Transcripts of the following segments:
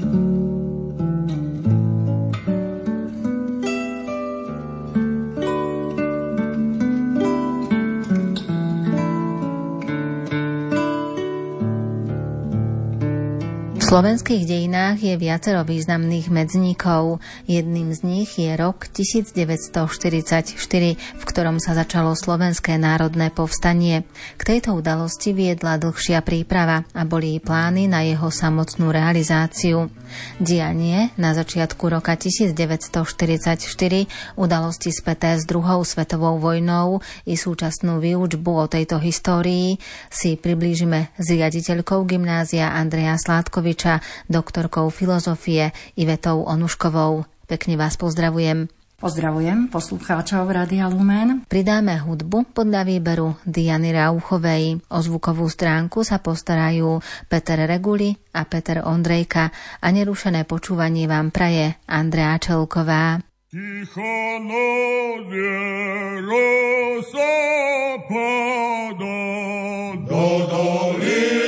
you. Slovenských dejinách je viacero významných medzníkov. Jedným z nich je rok 1944, v ktorom sa začalo Slovenské národné povstanie. K tejto udalosti viedla dlhšia príprava a boli plány na jeho samotnú realizáciu. Dianie na začiatku roka 1944, udalosti späté s druhou svetovou vojnou i súčasnú výučbu o tejto histórii si priblížime s riaditeľkou gymnázia Andreja Sládkovič Matoviča, doktorkou filozofie Ivetou Onuškovou. Pekne vás pozdravujem. Pozdravujem poslucháčov Radia Lumen. Pridáme hudbu podľa výberu Diany Rauchovej. O zvukovú stránku sa postarajú Peter Reguli a Peter Ondrejka a nerušené počúvanie vám praje Andrea Čelková. Ticho nozie rosa pada do doliny.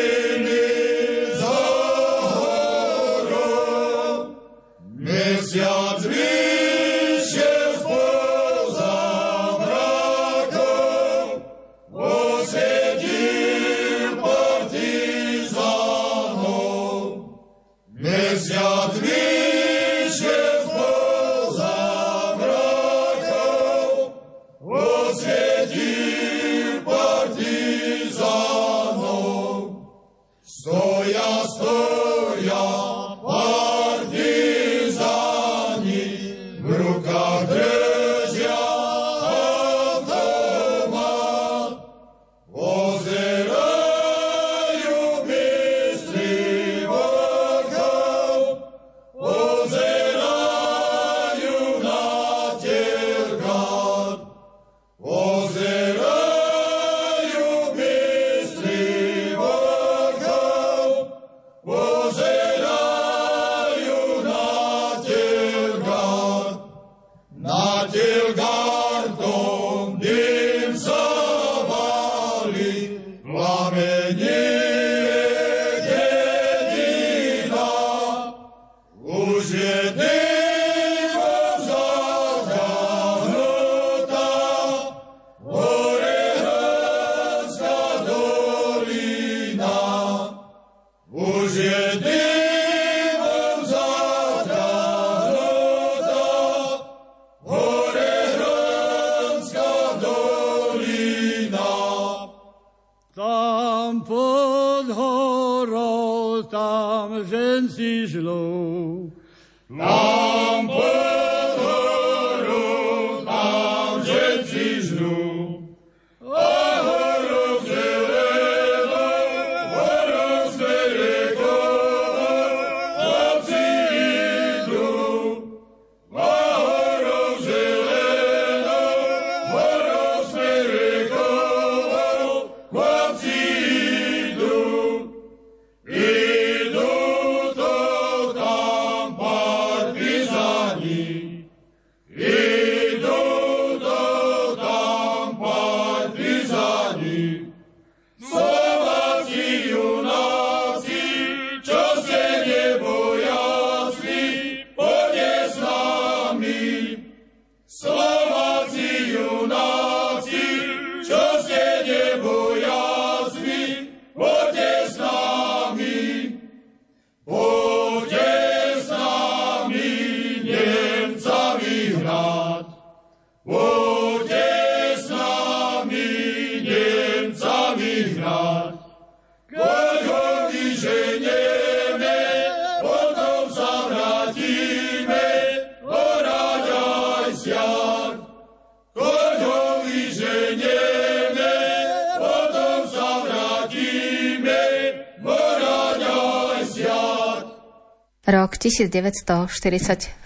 1944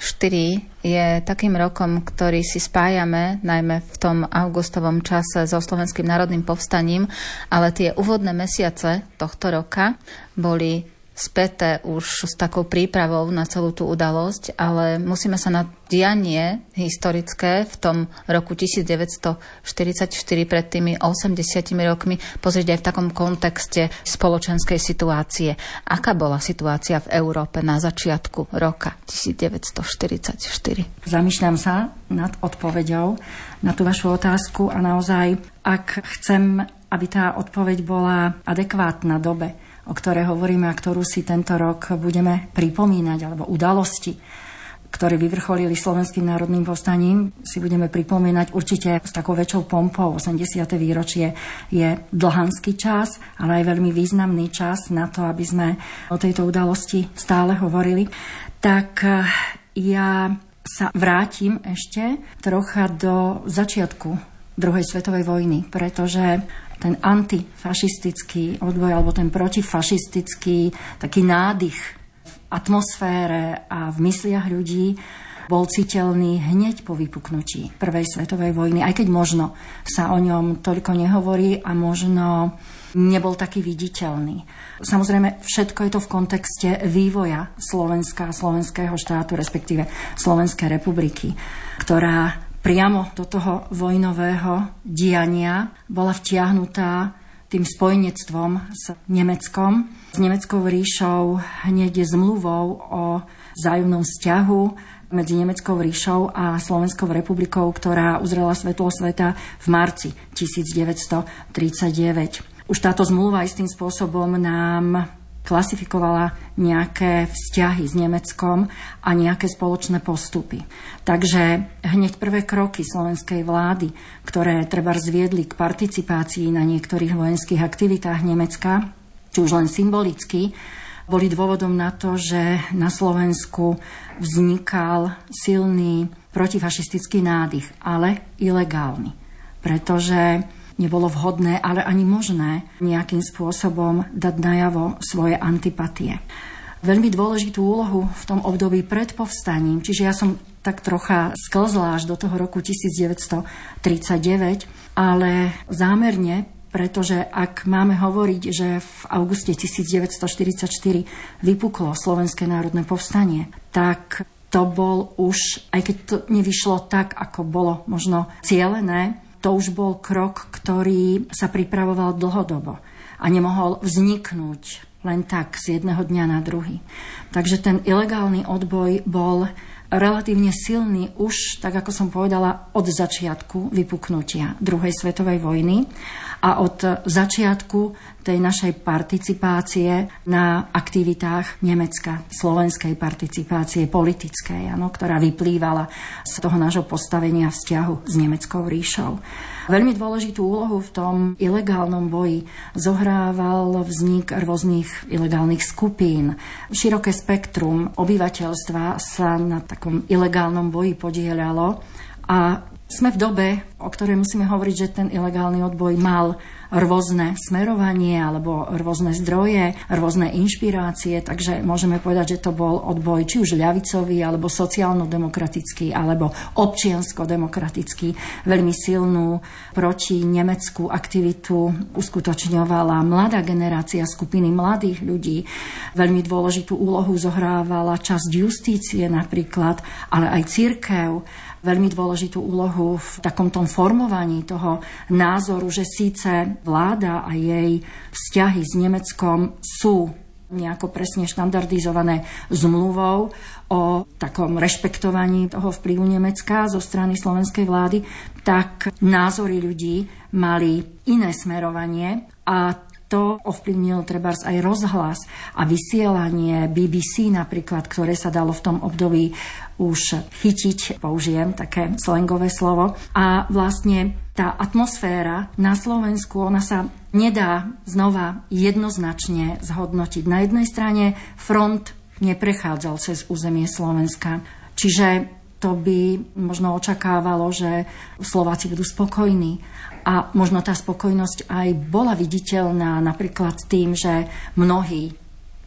je takým rokom, ktorý si spájame najmä v tom augustovom čase so Slovenským národným povstaním, ale tie úvodné mesiace tohto roka boli späté už s takou prípravou na celú tú udalosť, ale musíme sa na dianie historické v tom roku 1944 pred tými 80 rokmi pozrieť aj v takom kontexte spoločenskej situácie. Aká bola situácia v Európe na začiatku roka 1944? Zamýšľam sa nad odpoveďou na tú vašu otázku a naozaj, ak chcem, aby tá odpoveď bola adekvátna dobe, o ktoré hovoríme a ktorú si tento rok budeme pripomínať, alebo udalosti, ktoré vyvrcholili Slovenským národným povstaním, si budeme pripomínať určite s takou väčšou pompou. 80. výročie je dlhanský čas, ale aj veľmi významný čas na to, aby sme o tejto udalosti stále hovorili. Tak eh, ja sa vrátim ešte trocha do začiatku druhej svetovej vojny, pretože ten antifašistický odboj alebo ten protifašistický taký nádych v atmosfére a v mysliach ľudí bol citeľný hneď po vypuknutí Prvej svetovej vojny, aj keď možno sa o ňom toľko nehovorí a možno nebol taký viditeľný. Samozrejme, všetko je to v kontexte vývoja Slovenska a slovenského štátu, respektíve Slovenskej republiky, ktorá priamo do toho vojnového diania bola vtiahnutá tým spojenectvom s Nemeckom, s Nemeckou ríšou hneď zmluvou o zájomnom vzťahu medzi Nemeckou ríšou a Slovenskou republikou, ktorá uzrela svetlo sveta v marci 1939. Už táto zmluva istým spôsobom nám klasifikovala nejaké vzťahy s Nemeckom a nejaké spoločné postupy. Takže hneď prvé kroky slovenskej vlády, ktoré treba zviedli k participácii na niektorých vojenských aktivitách Nemecka, či už len symbolicky, boli dôvodom na to, že na Slovensku vznikal silný protifašistický nádych, ale ilegálny. Pretože nebolo vhodné, ale ani možné nejakým spôsobom dať najavo svoje antipatie. Veľmi dôležitú úlohu v tom období pred povstaním, čiže ja som tak trocha sklzla až do toho roku 1939, ale zámerne pretože ak máme hovoriť, že v auguste 1944 vypuklo Slovenské národné povstanie, tak to bol už, aj keď to nevyšlo tak, ako bolo možno cielené, to už bol krok, ktorý sa pripravoval dlhodobo a nemohol vzniknúť len tak z jedného dňa na druhý. Takže ten ilegálny odboj bol relatívne silný už, tak ako som povedala, od začiatku vypuknutia druhej svetovej vojny a od začiatku tej našej participácie na aktivitách Nemecka, slovenskej participácie politickej, ano, ktorá vyplývala z toho nášho postavenia vzťahu s Nemeckou ríšou. Veľmi dôležitú úlohu v tom ilegálnom boji zohrával vznik rôznych ilegálnych skupín. Široké spektrum obyvateľstva sa na takom ilegálnom boji podielalo a sme v dobe, o ktorej musíme hovoriť, že ten ilegálny odboj mal rôzne smerovanie alebo rôzne zdroje, rôzne inšpirácie, takže môžeme povedať, že to bol odboj či už ľavicový, alebo sociálno-demokratický, alebo občiansko-demokratický. Veľmi silnú proti nemeckú aktivitu uskutočňovala mladá generácia skupiny mladých ľudí. Veľmi dôležitú úlohu zohrávala časť justície napríklad, ale aj církev veľmi dôležitú úlohu v takom tom formovaní toho názoru, že síce vláda a jej vzťahy s Nemeckom sú nejako presne štandardizované zmluvou o takom rešpektovaní toho vplyvu Nemecka zo strany slovenskej vlády, tak názory ľudí mali iné smerovanie a to ovplyvnil treba aj rozhlas a vysielanie BBC napríklad, ktoré sa dalo v tom období už chytiť, použijem také slangové slovo. A vlastne tá atmosféra na Slovensku, ona sa nedá znova jednoznačne zhodnotiť. Na jednej strane front neprechádzal cez územie Slovenska. Čiže to by možno očakávalo, že Slováci budú spokojní. A možno tá spokojnosť aj bola viditeľná napríklad tým, že mnohí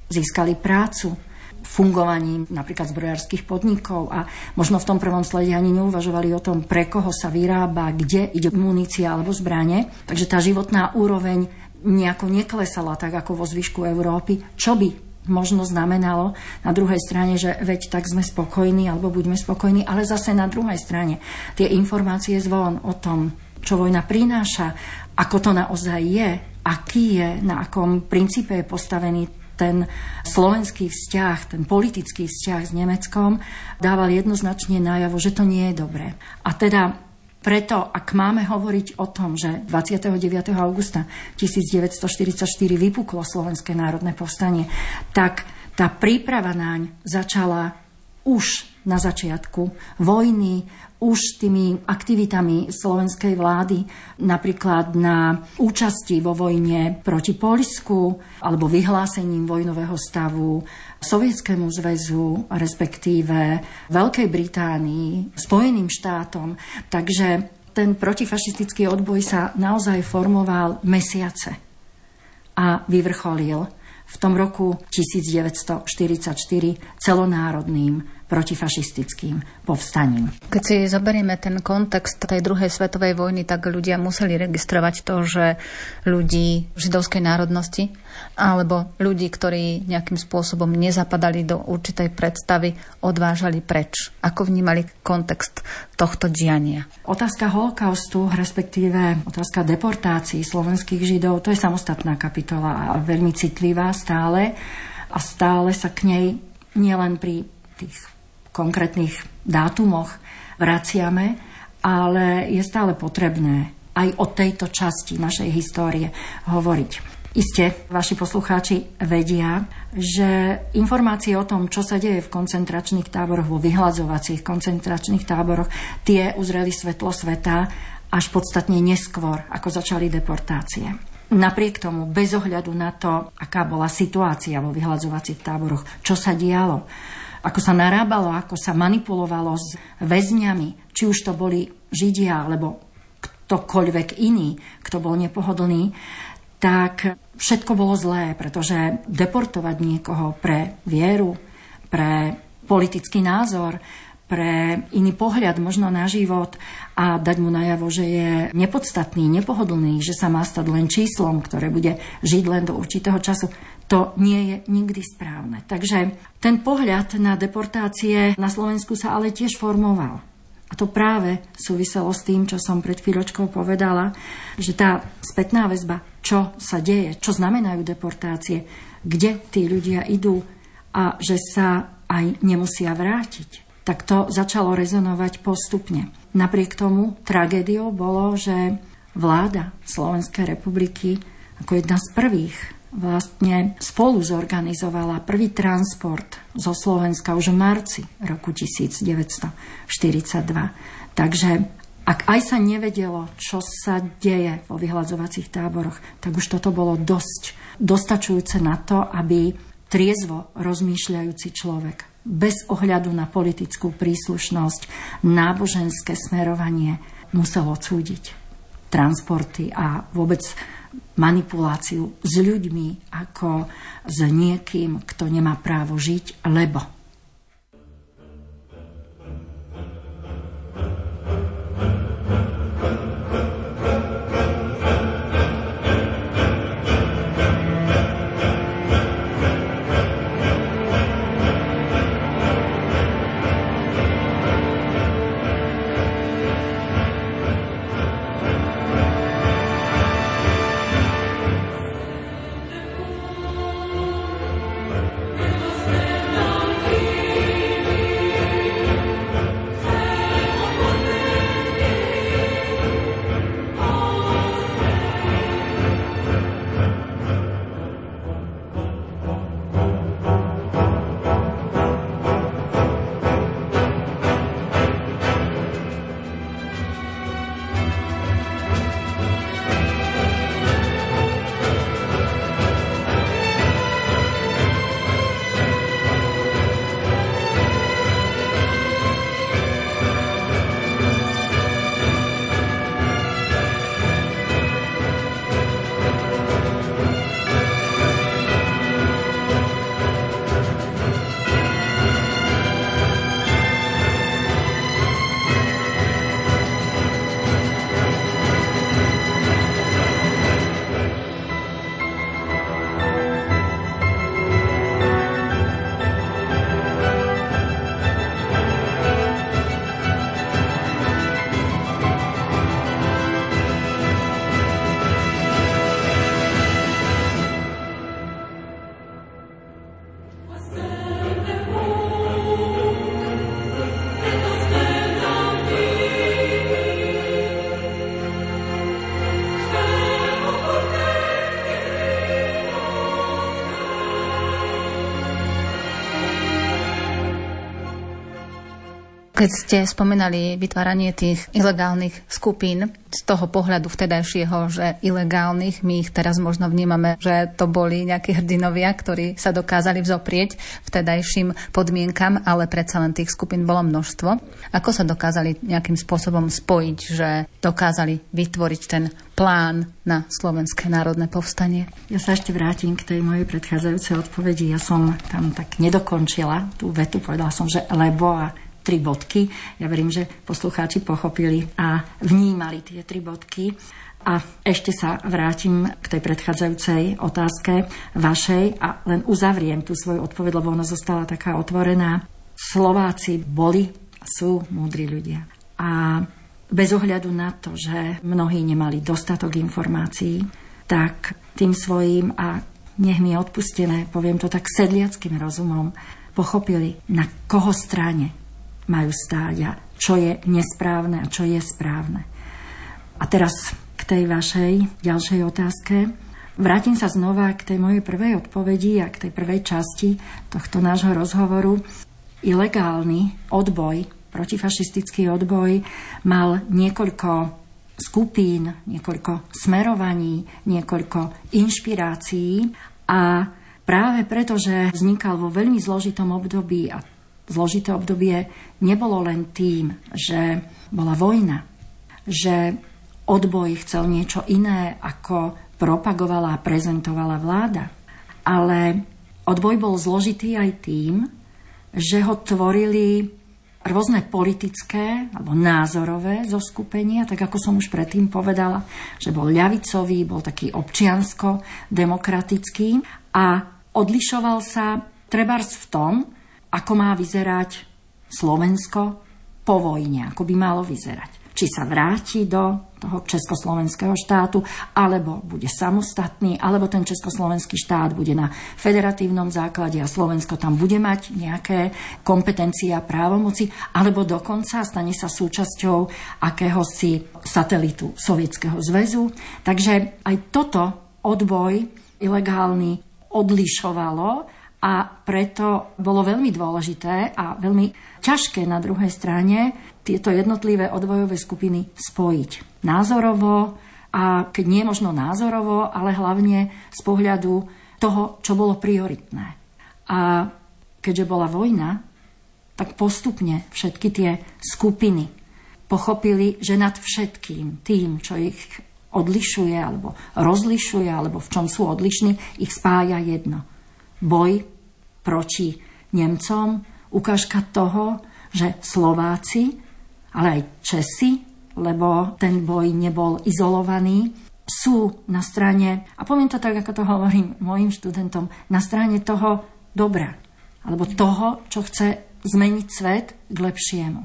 získali prácu, fungovaním napríklad zbrojárských podnikov a možno v tom prvom slede ani neuvažovali o tom, pre koho sa vyrába, kde ide munícia alebo zbranie. Takže tá životná úroveň nejako neklesala tak ako vo zvyšku Európy, čo by možno znamenalo na druhej strane, že veď tak sme spokojní alebo buďme spokojní, ale zase na druhej strane tie informácie zvon o tom, čo vojna prináša, ako to naozaj je, aký je, na akom princípe je postavený ten slovenský vzťah, ten politický vzťah s Nemeckom dával jednoznačne najavo, že to nie je dobré. A teda preto, ak máme hovoriť o tom, že 29. augusta 1944 vypuklo Slovenské národné povstanie, tak tá príprava naň začala už na začiatku vojny, už tými aktivitami slovenskej vlády, napríklad na účasti vo vojne proti Polsku alebo vyhlásením vojnového stavu Sovietskému zväzu, respektíve Veľkej Británii, Spojeným štátom. Takže ten protifašistický odboj sa naozaj formoval mesiace a vyvrcholil v tom roku 1944 celonárodným protifašistickým povstaním. Keď si zoberieme ten kontext tej druhej svetovej vojny, tak ľudia museli registrovať to, že ľudí židovskej národnosti alebo ľudí, ktorí nejakým spôsobom nezapadali do určitej predstavy, odvážali preč. Ako vnímali kontext tohto diania? Otázka holokaustu, respektíve otázka deportácií slovenských židov, to je samostatná kapitola a veľmi citlivá stále a stále sa k nej nielen pri tých konkrétnych dátumoch vraciame, ale je stále potrebné aj o tejto časti našej histórie hovoriť. Iste, vaši poslucháči vedia, že informácie o tom, čo sa deje v koncentračných táboroch, vo vyhľadzovacích koncentračných táboroch, tie uzreli svetlo sveta až podstatne neskôr, ako začali deportácie. Napriek tomu, bez ohľadu na to, aká bola situácia vo vyhľadzovacích táboroch, čo sa dialo, ako sa narábalo, ako sa manipulovalo s väzňami, či už to boli Židia alebo ktokoľvek iný, kto bol nepohodlný, tak všetko bolo zlé, pretože deportovať niekoho pre vieru, pre politický názor, pre iný pohľad možno na život a dať mu najavo, že je nepodstatný, nepohodlný, že sa má stať len číslom, ktoré bude žiť len do určitého času. To nie je nikdy správne. Takže ten pohľad na deportácie na Slovensku sa ale tiež formoval. A to práve súviselo s tým, čo som pred chvíľočkou povedala, že tá spätná väzba, čo sa deje, čo znamenajú deportácie, kde tí ľudia idú a že sa aj nemusia vrátiť tak to začalo rezonovať postupne. Napriek tomu tragédiou bolo, že vláda Slovenskej republiky ako jedna z prvých vlastne spolu zorganizovala prvý transport zo Slovenska už v marci roku 1942. Takže ak aj sa nevedelo, čo sa deje vo vyhľadzovacích táboroch, tak už toto bolo dosť dostačujúce na to, aby triezvo rozmýšľajúci človek bez ohľadu na politickú príslušnosť, náboženské smerovanie musel odsúdiť transporty a vôbec manipuláciu s ľuďmi ako s niekým, kto nemá právo žiť, lebo Keď ste spomínali vytváranie tých ilegálnych skupín, z toho pohľadu vtedajšieho, že ilegálnych, my ich teraz možno vnímame, že to boli nejakí hrdinovia, ktorí sa dokázali vzoprieť vtedajším podmienkam, ale predsa len tých skupín bolo množstvo. Ako sa dokázali nejakým spôsobom spojiť, že dokázali vytvoriť ten plán na Slovenské národné povstanie? Ja sa ešte vrátim k tej mojej predchádzajúcej odpovedi. Ja som tam tak nedokončila tú vetu, povedala som, že lebo a tri bodky. Ja verím, že poslucháči pochopili a vnímali tie tri bodky. A ešte sa vrátim k tej predchádzajúcej otázke vašej a len uzavriem tú svoju odpoveď, lebo ona zostala taká otvorená. Slováci boli, sú múdri ľudia. A bez ohľadu na to, že mnohí nemali dostatok informácií, tak tým svojím a nech mi odpustené, poviem to tak sedliackým rozumom, pochopili, na koho strane majú stáť a čo je nesprávne a čo je správne. A teraz k tej vašej ďalšej otázke. Vrátim sa znova k tej mojej prvej odpovedi a k tej prvej časti tohto nášho rozhovoru. Ilegálny odboj, protifašistický odboj mal niekoľko skupín, niekoľko smerovaní, niekoľko inšpirácií a práve preto, že vznikal vo veľmi zložitom období a zložité obdobie nebolo len tým, že bola vojna, že odboj chcel niečo iné, ako propagovala a prezentovala vláda. Ale odboj bol zložitý aj tým, že ho tvorili rôzne politické alebo názorové zoskupenia, tak ako som už predtým povedala, že bol ľavicový, bol taký občiansko-demokratický a odlišoval sa trebárs v tom, ako má vyzerať Slovensko po vojne, ako by malo vyzerať. Či sa vráti do toho československého štátu, alebo bude samostatný, alebo ten československý štát bude na federatívnom základe a Slovensko tam bude mať nejaké kompetencie a právomoci, alebo dokonca stane sa súčasťou akéhosi satelitu Sovietskeho zväzu. Takže aj toto odboj ilegálny odlišovalo a preto bolo veľmi dôležité a veľmi ťažké na druhej strane tieto jednotlivé odvojové skupiny spojiť. Názorovo a keď nie možno názorovo, ale hlavne z pohľadu toho, čo bolo prioritné. A keďže bola vojna, tak postupne všetky tie skupiny pochopili, že nad všetkým tým, čo ich odlišuje alebo rozlišuje, alebo v čom sú odlišní, ich spája jedno – boj proti Nemcom, ukážka toho, že Slováci, ale aj Česi, lebo ten boj nebol izolovaný, sú na strane, a poviem to tak, ako to hovorím mojim študentom, na strane toho dobra, alebo toho, čo chce zmeniť svet k lepšiemu.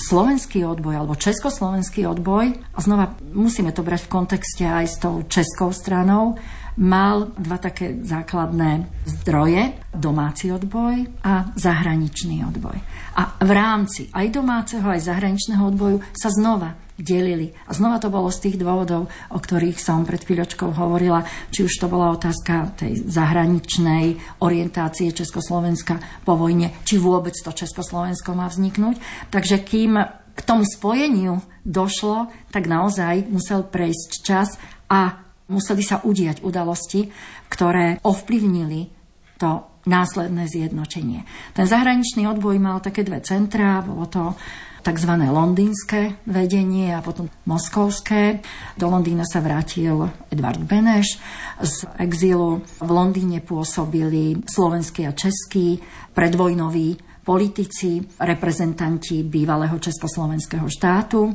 Slovenský odboj alebo československý odboj, a znova musíme to brať v kontexte aj s tou českou stranou, mal dva také základné zdroje, domáci odboj a zahraničný odboj. A v rámci aj domáceho, aj zahraničného odboju sa znova delili. A znova to bolo z tých dôvodov, o ktorých som pred chvíľočkou hovorila, či už to bola otázka tej zahraničnej orientácie Československa po vojne, či vôbec to Československo má vzniknúť. Takže kým k tomu spojeniu došlo, tak naozaj musel prejsť čas a museli sa udiať udalosti, ktoré ovplyvnili to následné zjednotenie. Ten zahraničný odboj mal také dve centrá, bolo to tzv. londýnske vedenie a potom moskovské. Do Londýna sa vrátil Edvard Beneš. Z exílu v Londýne pôsobili slovenskí a českí predvojnoví politici, reprezentanti bývalého československého štátu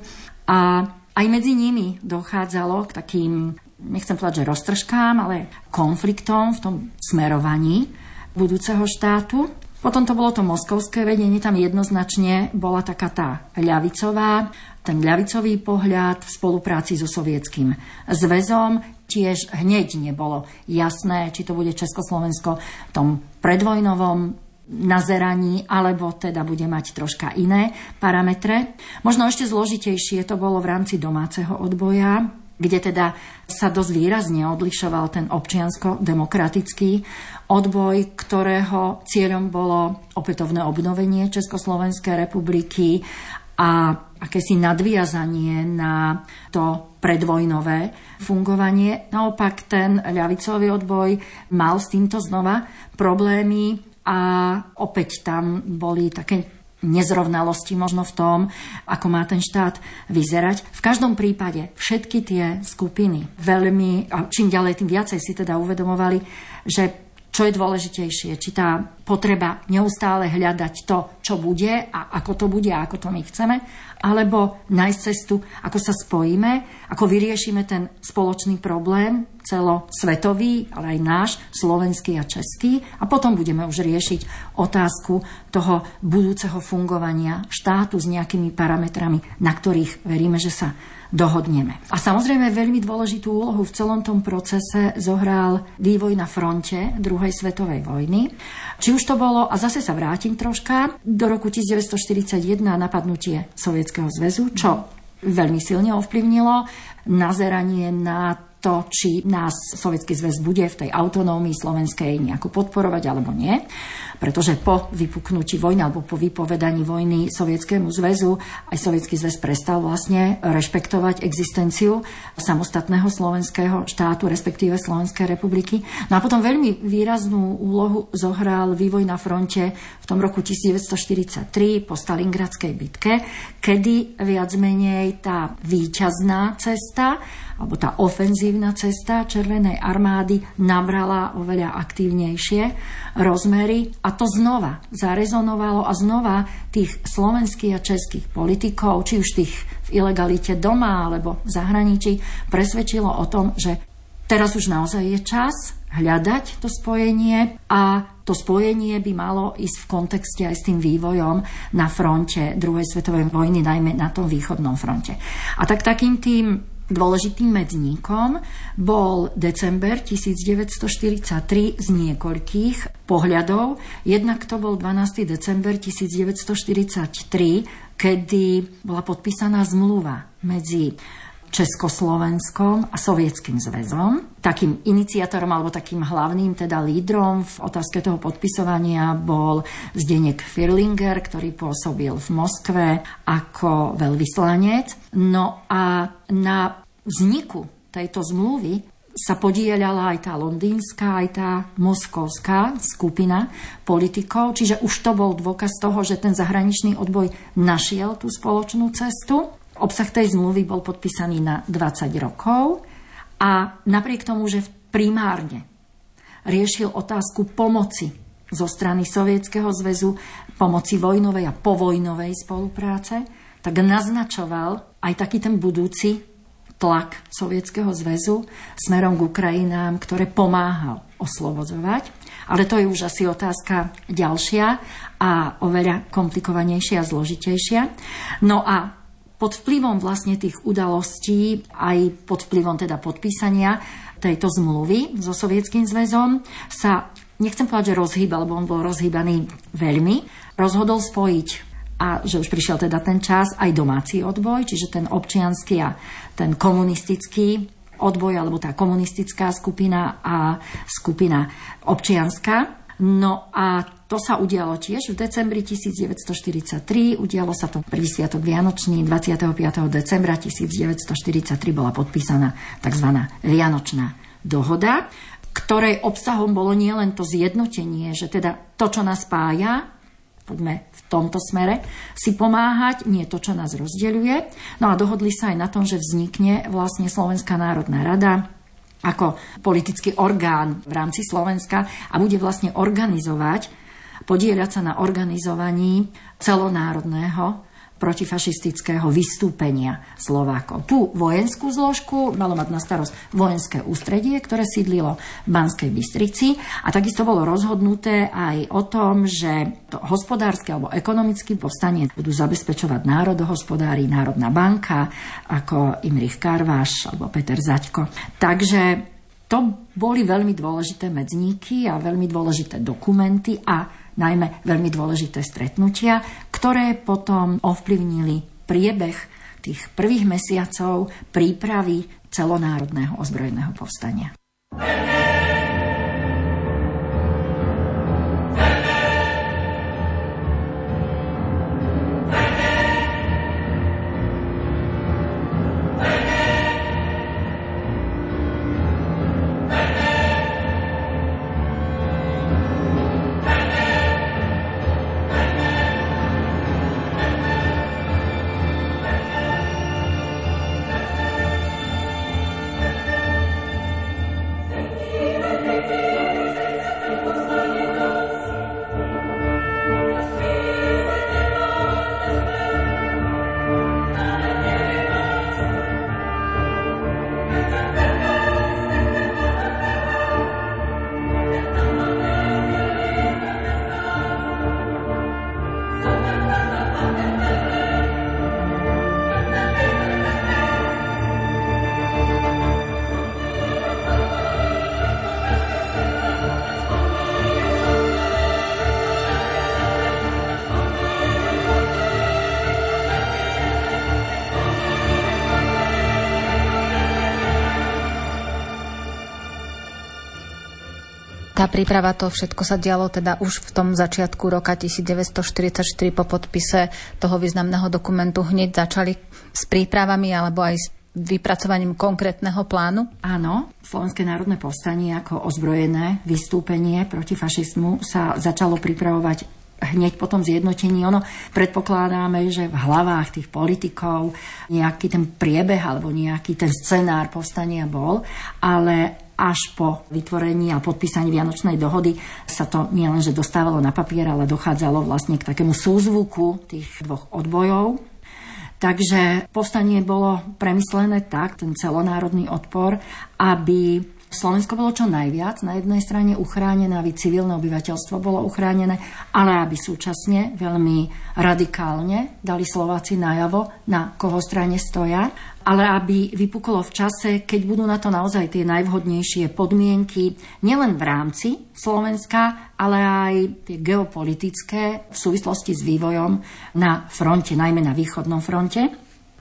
a aj medzi nimi dochádzalo k takým nechcem povedať, že roztržkám, ale konfliktom v tom smerovaní budúceho štátu. Potom to bolo to moskovské vedenie, tam jednoznačne bola taká tá ľavicová, ten ľavicový pohľad v spolupráci so sovietským zväzom. Tiež hneď nebolo jasné, či to bude Československo v tom predvojnovom nazeraní, alebo teda bude mať troška iné parametre. Možno ešte zložitejšie to bolo v rámci domáceho odboja, kde teda sa dosť výrazne odlišoval ten občiansko-demokratický odboj, ktorého cieľom bolo opätovné obnovenie Československej republiky a akési nadviazanie na to predvojnové fungovanie. Naopak ten ľavicový odboj mal s týmto znova problémy a opäť tam boli také nezrovnalosti možno v tom, ako má ten štát vyzerať. V každom prípade všetky tie skupiny veľmi, a čím ďalej, tým viacej si teda uvedomovali, že čo je dôležitejšie, či tá potreba neustále hľadať to, čo bude a ako to bude a ako to my chceme, alebo nájsť cestu, ako sa spojíme, ako vyriešime ten spoločný problém, celosvetový, ale aj náš, slovenský a český. A potom budeme už riešiť otázku toho budúceho fungovania štátu s nejakými parametrami, na ktorých veríme, že sa dohodneme. A samozrejme veľmi dôležitú úlohu v celom tom procese zohral vývoj na fronte druhej svetovej vojny. Či už to bolo, a zase sa vrátim troška, do roku 1941 napadnutie Sovietskeho zväzu, čo veľmi silne ovplyvnilo nazeranie na to, či nás Sovietský zväz bude v tej autonómii slovenskej nejako podporovať alebo nie. Pretože po vypuknutí vojny alebo po vypovedaní vojny Sovietskému zväzu aj Sovietský zväz prestal vlastne rešpektovať existenciu samostatného slovenského štátu, respektíve Slovenskej republiky. No a potom veľmi výraznú úlohu zohral vývoj na fronte v tom roku 1943 po Stalingradskej bitke, kedy viac menej tá výťazná cesta alebo tá ofenzívna cesta Červenej armády nabrala oveľa aktívnejšie rozmery a to znova zarezonovalo a znova tých slovenských a českých politikov, či už tých v ilegalite doma alebo v zahraničí, presvedčilo o tom, že teraz už naozaj je čas hľadať to spojenie a to spojenie by malo ísť v kontexte aj s tým vývojom na fronte druhej svetovej vojny, najmä na tom východnom fronte. A tak takým tým Dôležitým medzníkom bol december 1943 z niekoľkých pohľadov. Jednak to bol 12. december 1943, kedy bola podpísaná zmluva medzi Československom a Sovietským zväzom. Takým iniciátorom alebo takým hlavným teda lídrom v otázke toho podpisovania bol Zdenek Firlinger, ktorý pôsobil v Moskve ako veľvyslanec. No a na vzniku tejto zmluvy sa podielala aj tá londýnska, aj tá moskovská skupina politikov, čiže už to bol dôkaz toho, že ten zahraničný odboj našiel tú spoločnú cestu. Obsah tej zmluvy bol podpísaný na 20 rokov a napriek tomu, že primárne riešil otázku pomoci zo strany Sovietskeho zväzu, pomoci vojnovej a povojnovej spolupráce, tak naznačoval aj taký ten budúci tlak Sovietskeho zväzu smerom k Ukrajinám, ktoré pomáhal oslobodzovať. Ale to je už asi otázka ďalšia a oveľa komplikovanejšia a zložitejšia. No a pod vplyvom vlastne tých udalostí, aj pod vplyvom teda podpísania tejto zmluvy so Sovietským zväzom sa, nechcem povedať, že rozhýbal, lebo on bol rozhýbaný veľmi, rozhodol spojiť a že už prišiel teda ten čas aj domáci odboj, čiže ten občianský a ten komunistický odboj alebo tá komunistická skupina a skupina občianská. No a to sa udialo tiež v decembri 1943, udialo sa to prvý sviatok Vianočný, 25. decembra 1943 bola podpísaná tzv. Vianočná dohoda, ktorej obsahom bolo nielen to zjednotenie, že teda to, čo nás spája, poďme v tomto smere si pomáhať, nie to, čo nás rozdeľuje. No a dohodli sa aj na tom, že vznikne vlastne Slovenská národná rada, ako politický orgán v rámci Slovenska a bude vlastne organizovať, podieľať sa na organizovaní celonárodného protifašistického vystúpenia Slovákov. Tú vojenskú zložku malo mať na starosť vojenské ústredie, ktoré sídlilo v Banskej Bystrici a takisto bolo rozhodnuté aj o tom, že to hospodárske alebo ekonomické povstanie budú zabezpečovať národohospodári, Národná banka, ako Imrich Karváš alebo Peter Zaďko. Takže to boli veľmi dôležité medzníky a veľmi dôležité dokumenty a najmä veľmi dôležité stretnutia, ktoré potom ovplyvnili priebeh tých prvých mesiacov prípravy celonárodného ozbrojeného povstania. Tá príprava, to všetko sa dialo teda už v tom začiatku roka 1944 po podpise toho významného dokumentu. Hneď začali s prípravami alebo aj s vypracovaním konkrétneho plánu? Áno, Slovenské národné povstanie ako ozbrojené vystúpenie proti fašizmu sa začalo pripravovať hneď po tom zjednotení. Ono predpokladáme, že v hlavách tých politikov nejaký ten priebeh alebo nejaký ten scenár povstania bol, ale až po vytvorení a podpísaní Vianočnej dohody sa to nielenže dostávalo na papier, ale dochádzalo vlastne k takému súzvuku tých dvoch odbojov. Takže povstanie bolo premyslené tak, ten celonárodný odpor, aby Slovensko bolo čo najviac na jednej strane uchránené, aby civilné obyvateľstvo bolo uchránené, ale aby súčasne veľmi radikálne dali Slováci najavo, na koho strane stoja, ale aby vypuklo v čase, keď budú na to naozaj tie najvhodnejšie podmienky, nielen v rámci Slovenska, ale aj tie geopolitické v súvislosti s vývojom na fronte, najmä na východnom fronte.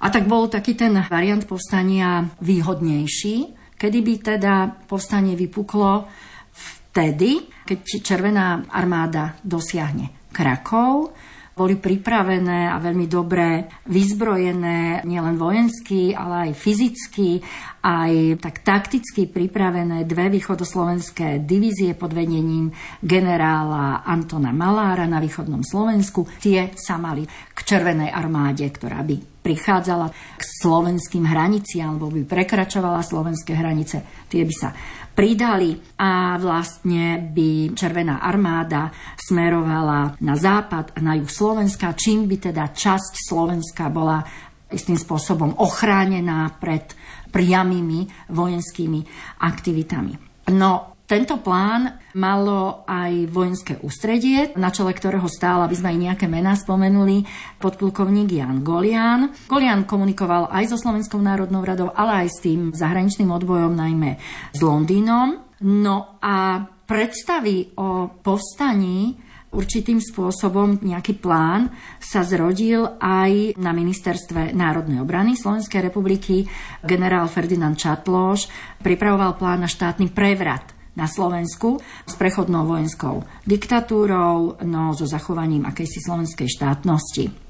A tak bol taký ten variant povstania výhodnejší, Kedy by teda povstanie vypuklo vtedy, keď Červená armáda dosiahne Krakov, boli pripravené a veľmi dobre vyzbrojené nielen vojensky, ale aj fyzicky, aj tak takticky pripravené dve východoslovenské divízie pod vedením generála Antona Malára na východnom Slovensku. Tie sa mali k Červenej armáde, ktorá by prichádzala k slovenským hraniciam, alebo by prekračovala slovenské hranice, tie by sa pridali a vlastne by Červená armáda smerovala na západ a na juh Slovenska, čím by teda časť Slovenska bola istým spôsobom ochránená pred priamými vojenskými aktivitami. No, tento plán malo aj vojenské ústredie, na čele ktorého stál, aby sme aj nejaké mená spomenuli, podplukovník Jan Golian. Golian komunikoval aj so Slovenskou národnou radou, ale aj s tým zahraničným odbojom, najmä s Londýnom. No a predstavy o povstaní určitým spôsobom nejaký plán sa zrodil aj na ministerstve národnej obrany Slovenskej republiky. Generál Ferdinand Čatloš pripravoval plán na štátny prevrat na Slovensku s prechodnou vojenskou diktatúrou, no so zachovaním akejsi slovenskej štátnosti.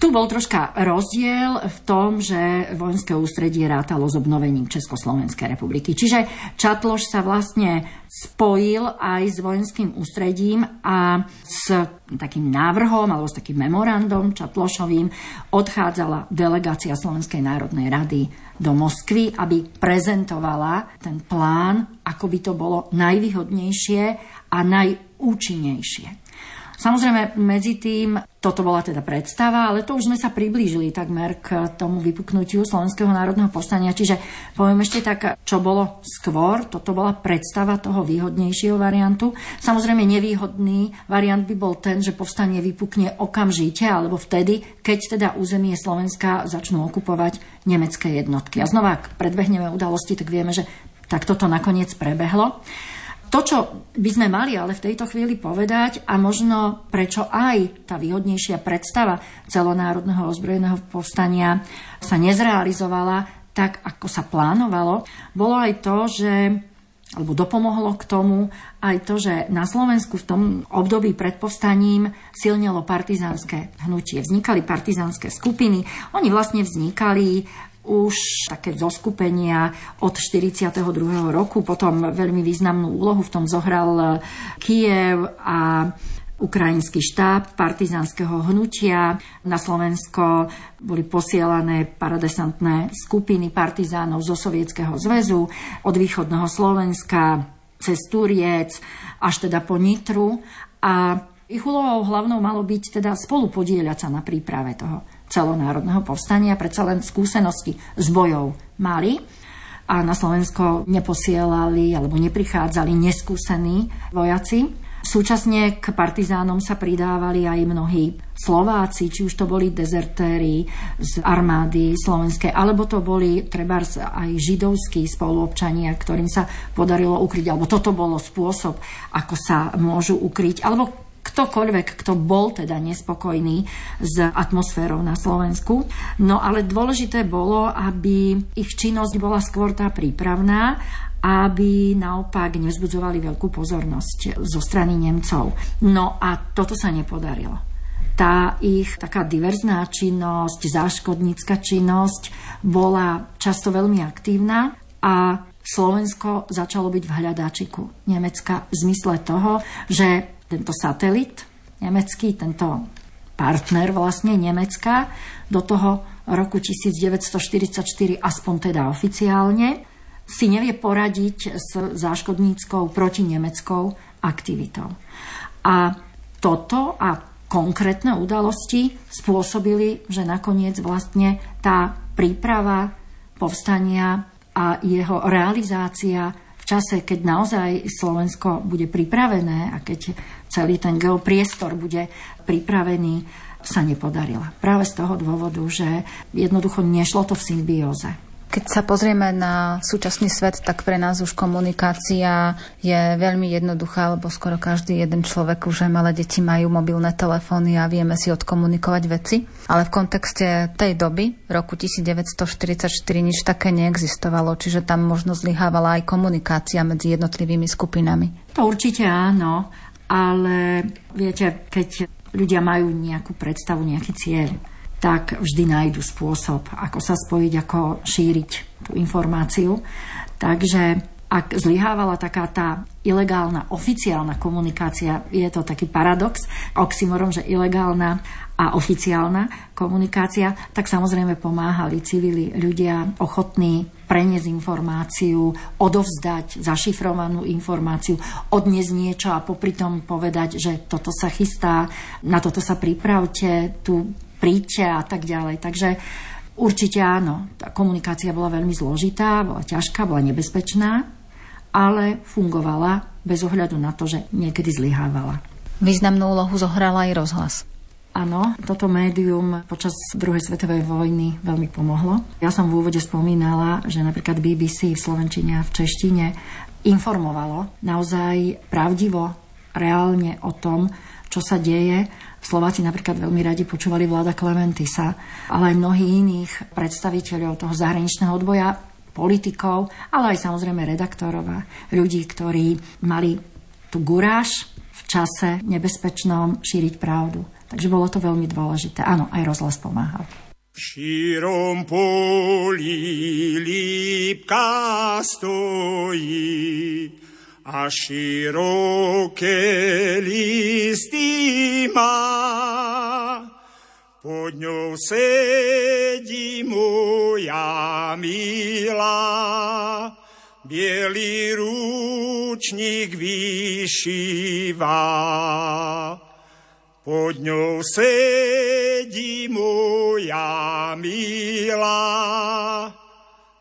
Tu bol troška rozdiel v tom, že vojenské ústredie rátalo s obnovením Československej republiky. Čiže Čatloš sa vlastne spojil aj s vojenským ústredím a s takým návrhom alebo s takým memorandom Čatlošovým odchádzala delegácia Slovenskej národnej rady do Moskvy, aby prezentovala ten plán, ako by to bolo najvýhodnejšie a najúčinnejšie. Samozrejme, medzi tým, toto bola teda predstava, ale to už sme sa priblížili takmer k tomu vypuknutiu Slovenského národného povstania. Čiže poviem ešte tak, čo bolo skôr, toto bola predstava toho výhodnejšieho variantu. Samozrejme, nevýhodný variant by bol ten, že povstanie vypukne okamžite, alebo vtedy, keď teda územie Slovenska začnú okupovať nemecké jednotky. A znova, ak predbehneme udalosti, tak vieme, že tak toto nakoniec prebehlo. To, čo by sme mali ale v tejto chvíli povedať a možno prečo aj tá výhodnejšia predstava celonárodného ozbrojeného povstania sa nezrealizovala tak, ako sa plánovalo, bolo aj to, že alebo dopomohlo k tomu aj to, že na Slovensku v tom období pred povstaním silnilo partizánske hnutie. Vznikali partizánske skupiny. Oni vlastne vznikali už také zoskupenia od 42. roku. Potom veľmi významnú úlohu v tom zohral Kiev a ukrajinský štáb partizánskeho hnutia. Na Slovensko boli posielané paradesantné skupiny partizánov zo Sovietskeho zväzu od východného Slovenska cez Turiec až teda po Nitru a ich úlohou hlavnou malo byť teda spolu podieľať sa na príprave toho celonárodného povstania, predsa len skúsenosti s bojov mali a na Slovensko neposielali alebo neprichádzali neskúsení vojaci. Súčasne k partizánom sa pridávali aj mnohí Slováci, či už to boli dezertéri z armády slovenskej, alebo to boli treba aj židovskí spoluobčania, ktorým sa podarilo ukryť, alebo toto bolo spôsob, ako sa môžu ukryť, alebo ktokoľvek, kto bol teda nespokojný s atmosférou na Slovensku. No ale dôležité bolo, aby ich činnosť bola skôr tá prípravná aby naopak nezbudzovali veľkú pozornosť zo strany Nemcov. No a toto sa nepodarilo. Tá ich taká diverzná činnosť, záškodnícka činnosť bola často veľmi aktívna a Slovensko začalo byť v hľadáčiku Nemecka v zmysle toho, že tento satelit nemecký, tento partner vlastne Nemecka do toho roku 1944, aspoň teda oficiálne, si nevie poradiť s záškodníckou protinemeckou aktivitou. A toto a konkrétne udalosti spôsobili, že nakoniec vlastne tá príprava povstania a jeho realizácia v čase, keď naozaj Slovensko bude pripravené a keď celý ten geopriestor bude pripravený, sa nepodarila. Práve z toho dôvodu, že jednoducho nešlo to v symbióze. Keď sa pozrieme na súčasný svet, tak pre nás už komunikácia je veľmi jednoduchá, lebo skoro každý jeden človek, už aj malé deti majú mobilné telefóny a vieme si odkomunikovať veci. Ale v kontexte tej doby, roku 1944, nič také neexistovalo, čiže tam možno zlyhávala aj komunikácia medzi jednotlivými skupinami. To určite áno, ale viete, keď ľudia majú nejakú predstavu, nejaký cieľ, tak vždy nájdu spôsob, ako sa spojiť, ako šíriť tú informáciu. Takže ak zlyhávala taká tá ilegálna oficiálna komunikácia, je to taký paradox, oxymorom, že ilegálna a oficiálna komunikácia, tak samozrejme pomáhali civili ľudia ochotní preniesť informáciu, odovzdať zašifrovanú informáciu, odniesť niečo a popri tom povedať, že toto sa chystá, na toto sa pripravte, tu príďte a tak ďalej. Takže určite áno, tá komunikácia bola veľmi zložitá, bola ťažká, bola nebezpečná, ale fungovala bez ohľadu na to, že niekedy zlyhávala. Významnú úlohu zohrala aj rozhlas. Áno, toto médium počas druhej svetovej vojny veľmi pomohlo. Ja som v úvode spomínala, že napríklad BBC v Slovenčine a v češtine informovalo naozaj pravdivo, reálne o tom, čo sa deje Slováci napríklad veľmi radi počúvali vláda Klementisa, ale aj mnohí iných predstaviteľov toho zahraničného odboja, politikov, ale aj samozrejme redaktorov a ľudí, ktorí mali tú guráž v čase nebezpečnom šíriť pravdu. Takže bolo to veľmi dôležité. Áno, aj rozhlas pomáhal. V šírom poli lípka stojí, a široké listy má. Pod ňou sedí moja milá, bielý rúčnik vyšíva. Pod ňou sedí moja milá,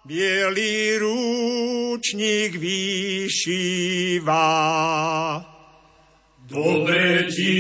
bielý rúčnik vyšíva. Dobre ti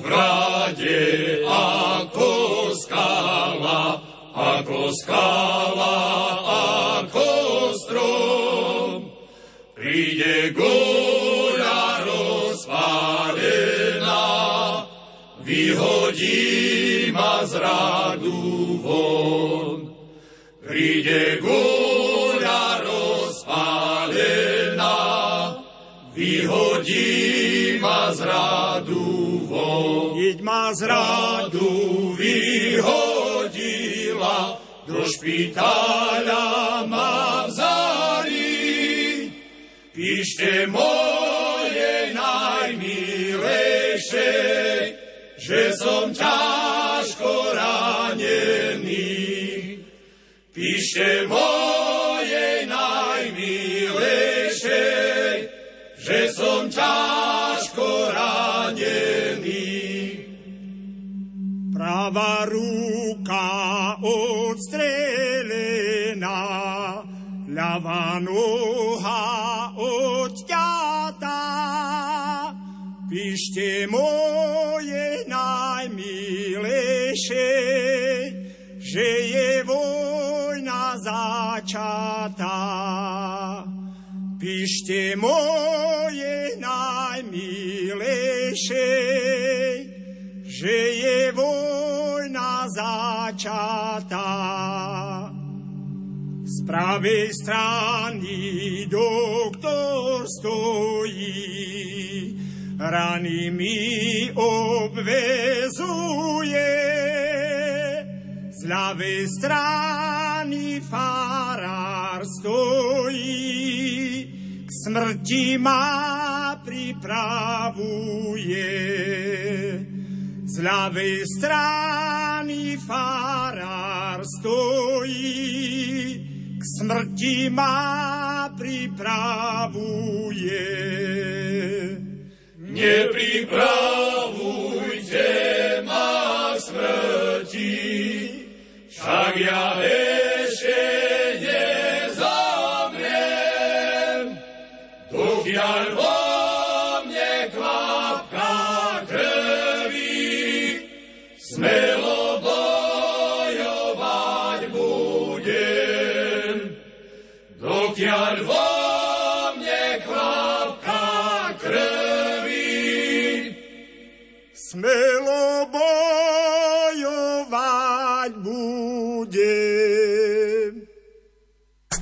v ráde ako skala, ako skala, ako strom. Príde gula rozpálená, vyhodí ma z rádu von. Príde gula rozpálená, vyhodí ma z. Jeď ma z rádu vyhodila, do špitáľa ma vzali. Píšte moje najmilejšie, že som ťažko ranený. Píšte moje Pravá ruka odstrelená, ľavá noha odťatá. Píšte moje najmilejšie, že je vojna začatá. Píšte moje najmilejšie, že je začatá. Z pravej strany doktor stojí, rany mi obvezuje. Z ľavej strany farár stojí, k smrti ma pripravuje. Z ľavej strany farár stojí, k smrti ma pripravuje. Nepripravujte ma smrti, však ja ešte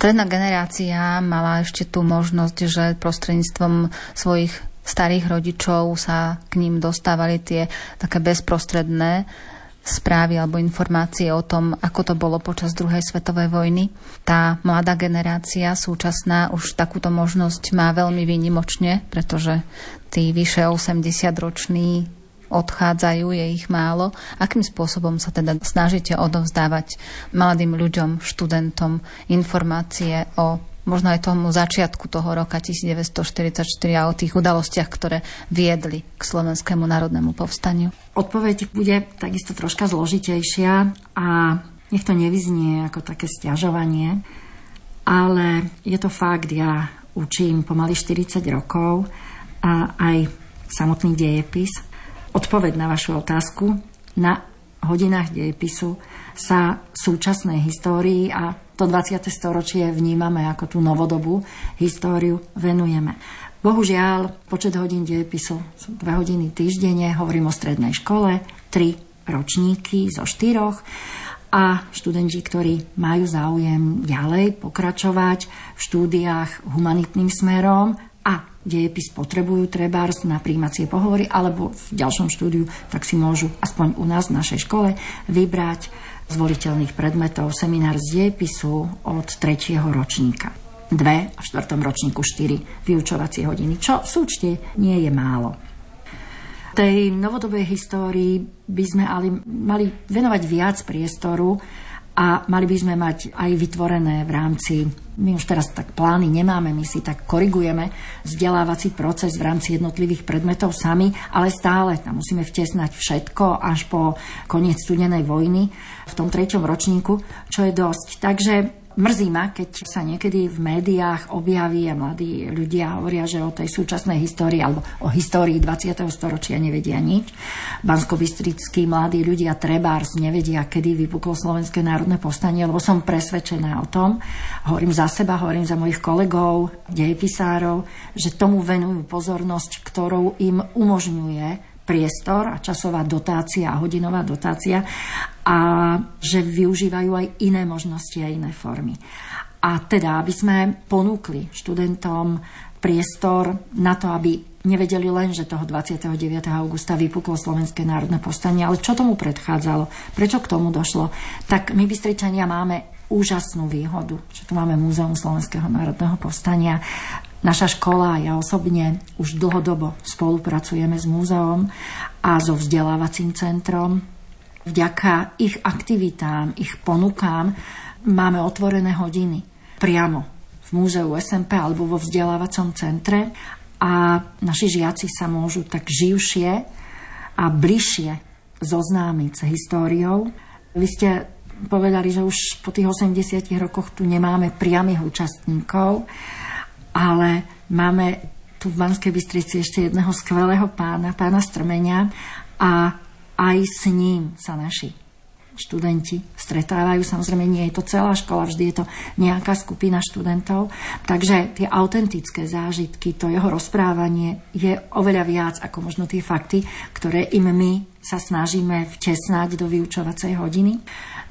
Stredná generácia mala ešte tú možnosť, že prostredníctvom svojich starých rodičov sa k ním dostávali tie také bezprostredné správy alebo informácie o tom, ako to bolo počas druhej svetovej vojny. Tá mladá generácia súčasná už takúto možnosť má veľmi výnimočne, pretože tí vyše 80 roční odchádzajú, je ich málo. Akým spôsobom sa teda snažíte odovzdávať mladým ľuďom, študentom informácie o možno aj tomu začiatku toho roka 1944 a o tých udalostiach, ktoré viedli k Slovenskému národnému povstaniu? Odpoveď bude takisto troška zložitejšia a nech to nevyznie ako také stiažovanie, ale je to fakt, ja učím pomaly 40 rokov a aj samotný dejepis odpoveď na vašu otázku. Na hodinách dejepisu sa súčasnej histórii a to 20. storočie vnímame ako tú novodobú históriu venujeme. Bohužiaľ, počet hodín dejepisu sú 2 hodiny týždenne, hovorím o strednej škole, 3 ročníky zo štyroch a študenti, ktorí majú záujem ďalej pokračovať v štúdiách humanitným smerom dejepis potrebujú trebárs na príjmacie pohovory alebo v ďalšom štúdiu, tak si môžu aspoň u nás v našej škole vybrať z voliteľných predmetov seminár z dejepisu od 3. ročníka. Dve a v štvrtom ročníku 4 vyučovacie hodiny, čo v súčte nie je málo. Tej novodobej histórii by sme ale mali venovať viac priestoru a mali by sme mať aj vytvorené v rámci my už teraz tak plány nemáme, my si tak korigujeme vzdelávací proces v rámci jednotlivých predmetov sami, ale stále tam musíme vtesnať všetko až po koniec studenej vojny v tom treťom ročníku, čo je dosť. Takže Mrzí ma, keď sa niekedy v médiách objaví a mladí ľudia hovoria, že o tej súčasnej histórii alebo o histórii 20. storočia nevedia nič. bansko mladí ľudia trebárs nevedia, kedy vypuklo Slovenské národné povstanie, lebo som presvedčená o tom, hovorím za seba, hovorím za mojich kolegov, dejepisárov, že tomu venujú pozornosť, ktorou im umožňuje priestor a časová dotácia a hodinová dotácia a že využívajú aj iné možnosti a iné formy. A teda, aby sme ponúkli študentom priestor na to, aby nevedeli len, že toho 29. augusta vypuklo Slovenské národné povstanie, ale čo tomu predchádzalo, prečo k tomu došlo, tak my Bystričania máme úžasnú výhodu, že tu máme Múzeum Slovenského národného povstania, Naša škola a ja osobne už dlhodobo spolupracujeme s múzeom a so vzdelávacím centrom. Vďaka ich aktivitám, ich ponukám máme otvorené hodiny priamo v múzeu SMP alebo vo vzdelávacom centre a naši žiaci sa môžu tak živšie a bližšie zoznámiť s históriou. Vy ste povedali, že už po tých 80 rokoch tu nemáme priamých účastníkov, ale máme tu v Banskej Bystrici ešte jedného skvelého pána, pána Strmenia a aj s ním sa naši študenti stretávajú. Samozrejme, nie je to celá škola, vždy je to nejaká skupina študentov. Takže tie autentické zážitky, to jeho rozprávanie je oveľa viac ako možno tie fakty, ktoré im my sa snažíme vtesnať do vyučovacej hodiny.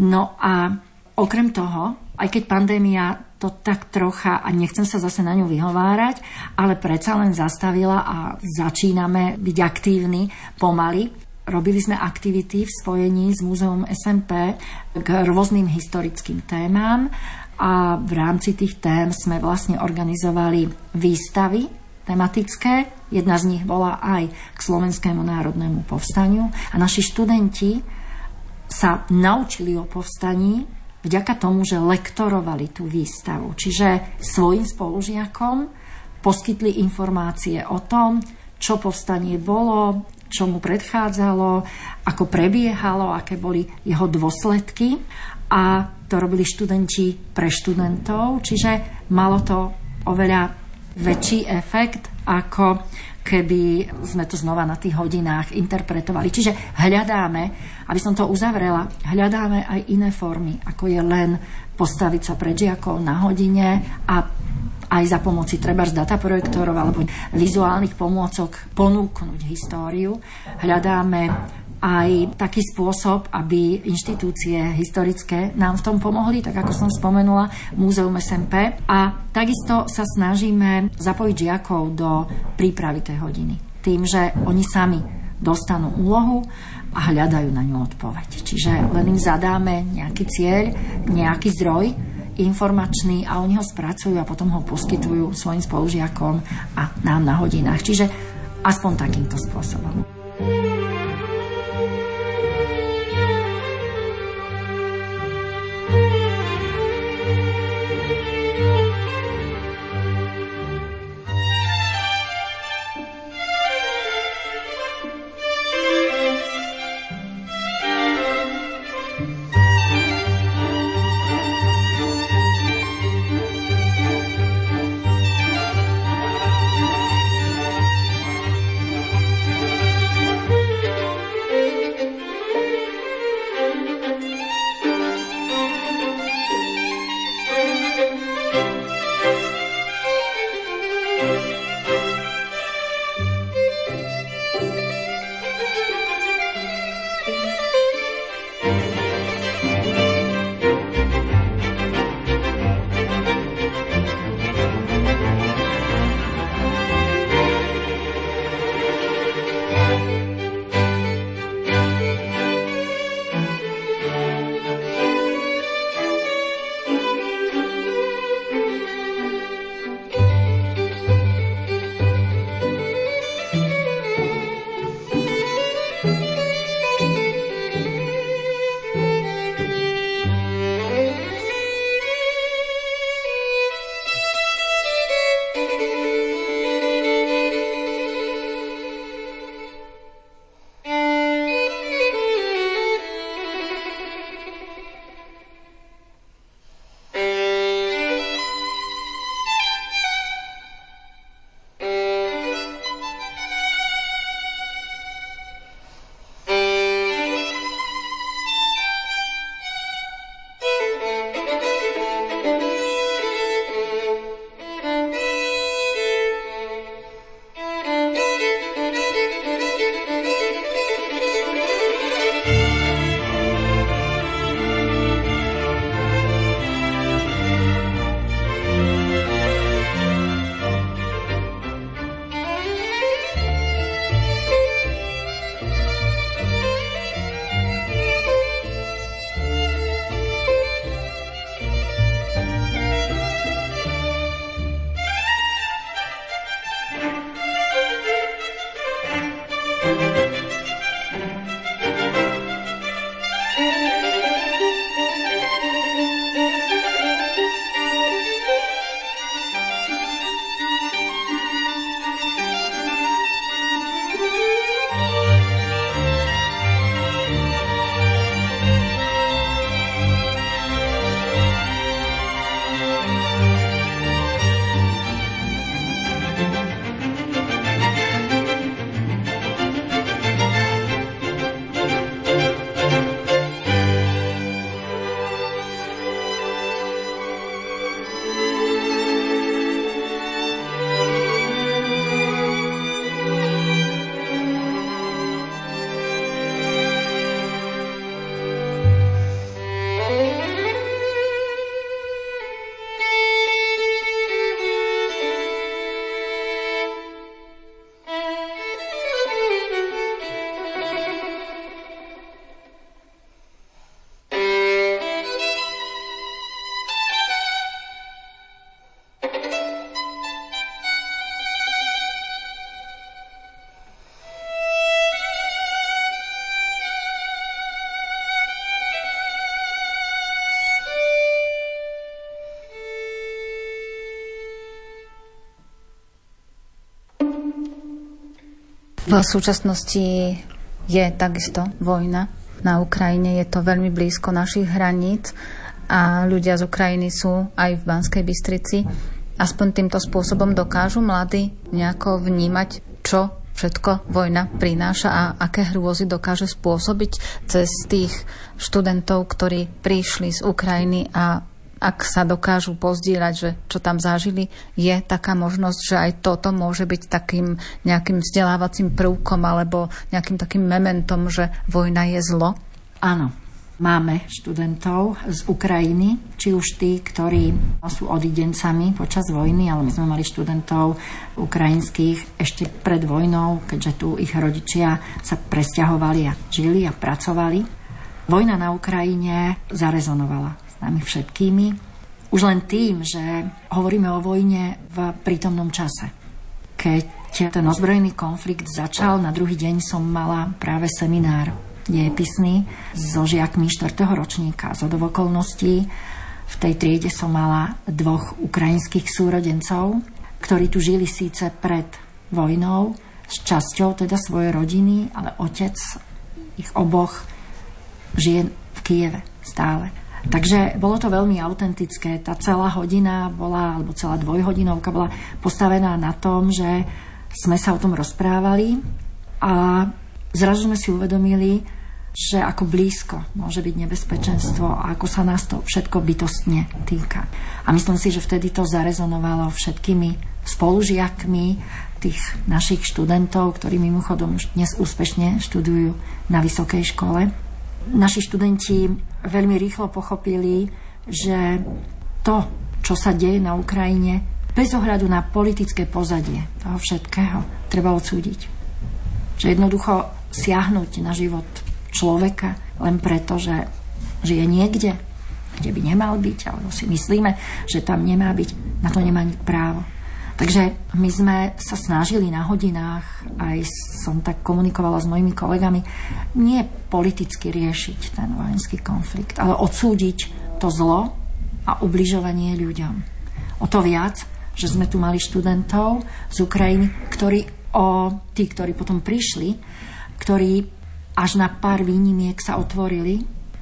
No a okrem toho, aj keď pandémia to tak trocha, a nechcem sa zase na ňu vyhovárať, ale predsa len zastavila a začíname byť aktívni pomaly. Robili sme aktivity v spojení s Múzeum SMP k rôznym historickým témam a v rámci tých tém sme vlastne organizovali výstavy tematické. Jedna z nich bola aj k Slovenskému národnému povstaniu a naši študenti sa naučili o povstaní vďaka tomu, že lektorovali tú výstavu. Čiže svojim spolužiakom poskytli informácie o tom, čo povstanie bolo, čo mu predchádzalo, ako prebiehalo, aké boli jeho dôsledky. A to robili študenti pre študentov, čiže malo to oveľa väčší efekt ako keby sme to znova na tých hodinách interpretovali. Čiže hľadáme, aby som to uzavrela, hľadáme aj iné formy, ako je len postaviť sa pred žiakov na hodine a aj za pomoci treba z dataprojektorov alebo vizuálnych pomôcok ponúknuť históriu. Hľadáme aj taký spôsob, aby inštitúcie historické nám v tom pomohli, tak ako som spomenula, Múzeum SMP. A takisto sa snažíme zapojiť žiakov do prípravy tej hodiny. Tým, že oni sami dostanú úlohu a hľadajú na ňu odpoveď. Čiže len im zadáme nejaký cieľ, nejaký zdroj informačný a oni ho spracujú a potom ho poskytujú svojim spolužiakom a nám na hodinách. Čiže aspoň takýmto spôsobom. V súčasnosti je takisto vojna na Ukrajine, je to veľmi blízko našich hraníc a ľudia z Ukrajiny sú aj v Banskej Bystrici. Aspoň týmto spôsobom dokážu mladí nejako vnímať, čo všetko vojna prináša a aké hrôzy dokáže spôsobiť cez tých študentov, ktorí prišli z Ukrajiny a ak sa dokážu pozdieľať, že čo tam zažili, je taká možnosť, že aj toto môže byť takým nejakým vzdelávacím prvkom alebo nejakým takým mementom, že vojna je zlo? Áno, máme študentov z Ukrajiny, či už tí, ktorí sú odidencami počas vojny, ale my sme mali študentov ukrajinských ešte pred vojnou, keďže tu ich rodičia sa presťahovali a žili a pracovali. Vojna na Ukrajine zarezonovala nami všetkými. Už len tým, že hovoríme o vojne v prítomnom čase. Keď ten ozbrojený konflikt začal, na druhý deň som mala práve seminár dejepisný so žiakmi 4. ročníka. Z okolností v tej triede som mala dvoch ukrajinských súrodencov, ktorí tu žili síce pred vojnou, s časťou teda svojej rodiny, ale otec ich oboch žije v Kieve stále. Takže bolo to veľmi autentické. Tá celá hodina bola, alebo celá dvojhodinovka bola postavená na tom, že sme sa o tom rozprávali a zrazu sme si uvedomili, že ako blízko môže byť nebezpečenstvo a ako sa nás to všetko bytostne týka. A myslím si, že vtedy to zarezonovalo všetkými spolužiakmi tých našich študentov, ktorí mimochodom už dnes úspešne študujú na vysokej škole. Naši študenti veľmi rýchlo pochopili, že to, čo sa deje na Ukrajine, bez ohľadu na politické pozadie toho všetkého, treba odsúdiť. Že jednoducho siahnuť na život človeka len preto, že žije niekde, kde by nemal byť, alebo si myslíme, že tam nemá byť, na to nemá právo. Takže my sme sa snažili na hodinách, aj som tak komunikovala s mojimi kolegami, nie politicky riešiť ten vojenský konflikt, ale odsúdiť to zlo a ubližovanie ľuďom. O to viac, že sme tu mali študentov z Ukrajiny, ktorí o tí, ktorí potom prišli, ktorí až na pár výnimiek sa otvorili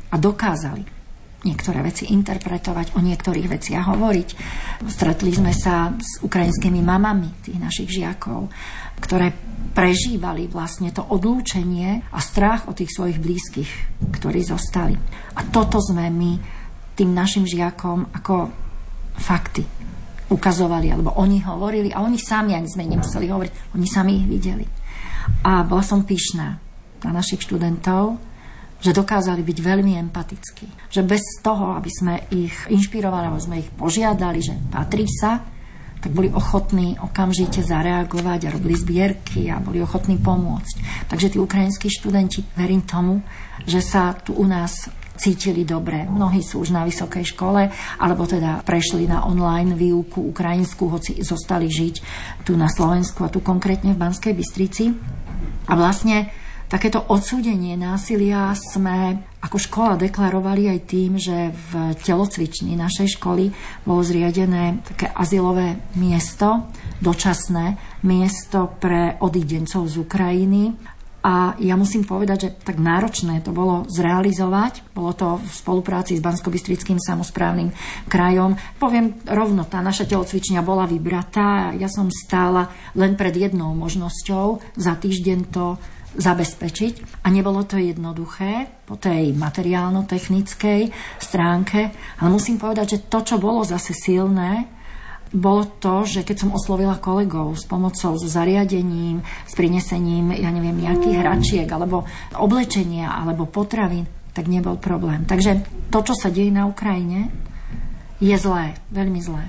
a dokázali niektoré veci interpretovať, o niektorých veciach hovoriť. Stretli sme sa s ukrajinskými mamami tých našich žiakov, ktoré prežívali vlastne to odlúčenie a strach o tých svojich blízkych, ktorí zostali. A toto sme my tým našim žiakom ako fakty ukazovali, alebo oni hovorili a oni sami ani sme nemuseli hovoriť, oni sami ich videli. A bola som pyšná na našich študentov, že dokázali byť veľmi empatickí. Že bez toho, aby sme ich inšpirovali, alebo sme ich požiadali, že patrí sa, tak boli ochotní okamžite zareagovať a robili zbierky a boli ochotní pomôcť. Takže tí ukrajinskí študenti, verím tomu, že sa tu u nás cítili dobre. Mnohí sú už na vysokej škole, alebo teda prešli na online výuku ukrajinskú, hoci zostali žiť tu na Slovensku a tu konkrétne v Banskej Bystrici. A vlastne Takéto odsúdenie násilia sme ako škola deklarovali aj tým, že v telocvični našej školy bolo zriadené také azylové miesto, dočasné miesto pre odidencov z Ukrajiny. A ja musím povedať, že tak náročné to bolo zrealizovať. Bolo to v spolupráci s bansko samozprávnym krajom. Poviem rovno, tá naša telocvičňa bola vybratá. Ja som stála len pred jednou možnosťou. Za týždeň to zabezpečiť. A nebolo to jednoduché po tej materiálno-technickej stránke, ale musím povedať, že to, čo bolo zase silné, bolo to, že keď som oslovila kolegov s pomocou, s zariadením, s prinesením, ja neviem, nejakých hračiek, alebo oblečenia, alebo potravín, tak nebol problém. Takže to, čo sa deje na Ukrajine, je zlé, veľmi zlé.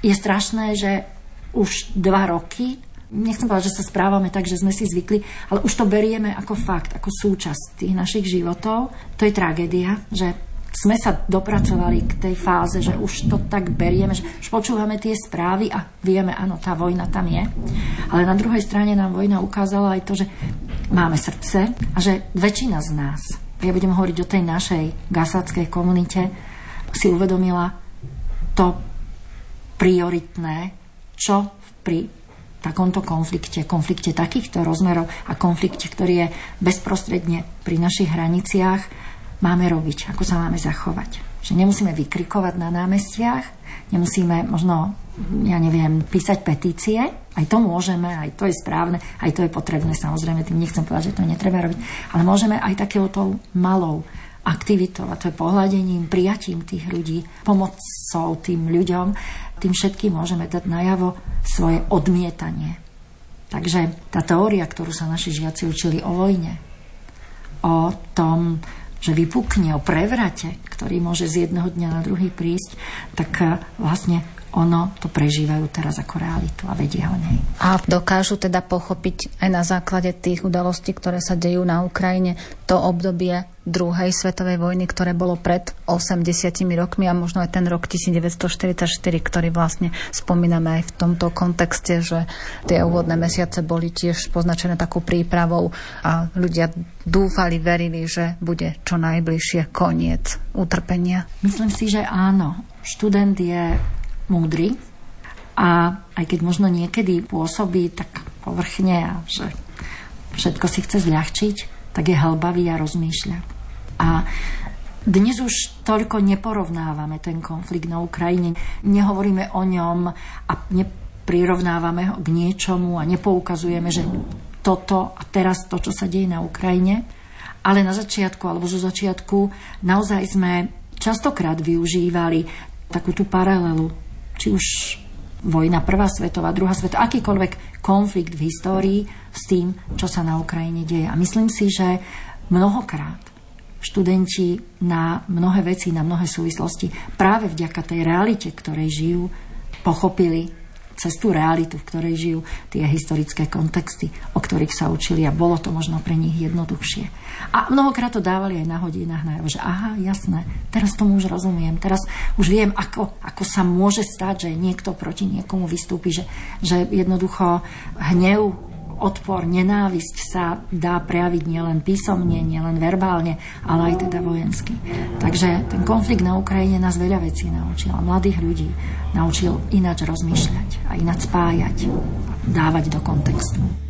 Je strašné, že už dva roky nechcem povedať, že sa správame tak, že sme si zvykli, ale už to berieme ako fakt, ako súčasť tých našich životov. To je tragédia, že sme sa dopracovali k tej fáze, že už to tak berieme, že už počúvame tie správy a vieme, áno, tá vojna tam je. Ale na druhej strane nám vojna ukázala aj to, že máme srdce a že väčšina z nás, ja budem hovoriť o tej našej gasáckej komunite, si uvedomila to prioritné, čo pri takomto konflikte, konflikte takýchto rozmerov a konflikte, ktorý je bezprostredne pri našich hraniciach, máme robiť, ako sa máme zachovať. Že nemusíme vykrikovať na námestiach, nemusíme možno, ja neviem, písať petície, aj to môžeme, aj to je správne, aj to je potrebné, samozrejme, tým nechcem povedať, že to netreba robiť, ale môžeme aj takéhoto malou aktivitou, a to je pohľadením, prijatím tých ľudí, pomocou tým ľuďom, tým všetkým môžeme dať najavo svoje odmietanie. Takže tá teória, ktorú sa naši žiaci učili o vojne, o tom, že vypukne, o prevrate, ktorý môže z jedného dňa na druhý prísť, tak eh, vlastne ono to prežívajú teraz ako realitu a vedia o nej. A dokážu teda pochopiť aj na základe tých udalostí, ktoré sa dejú na Ukrajine, to obdobie druhej svetovej vojny, ktoré bolo pred 80 rokmi a možno aj ten rok 1944, ktorý vlastne spomíname aj v tomto kontexte, že tie úvodné mesiace boli tiež poznačené takou prípravou a ľudia dúfali, verili, že bude čo najbližšie koniec utrpenia. Myslím si, že áno. Študent je múdry a aj keď možno niekedy pôsobí tak povrchne a že všetko si chce zľahčiť, tak je halbavý a rozmýšľa. A dnes už toľko neporovnávame ten konflikt na Ukrajine, nehovoríme o ňom a neprirovnávame ho k niečomu a nepoukazujeme, že toto a teraz to, čo sa deje na Ukrajine, ale na začiatku alebo zo začiatku naozaj sme častokrát využívali takú tú paralelu či už vojna prvá svetová, druhá svetová, akýkoľvek konflikt v histórii s tým, čo sa na Ukrajine deje. A myslím si, že mnohokrát študenti na mnohé veci, na mnohé súvislosti práve vďaka tej realite, ktorej žijú, pochopili cez tú realitu, v ktorej žijú tie historické kontexty, o ktorých sa učili a bolo to možno pre nich jednoduchšie. A mnohokrát to dávali aj na hodinách na že aha, jasné, teraz tomu už rozumiem, teraz už viem, ako, ako sa môže stať, že niekto proti niekomu vystúpi, že, že jednoducho hnev odpor, nenávisť sa dá prejaviť nielen písomne, nielen verbálne, ale aj teda vojensky. Takže ten konflikt na Ukrajine nás veľa vecí naučil. Mladých ľudí naučil ináč rozmýšľať a ináč spájať, dávať do kontextu.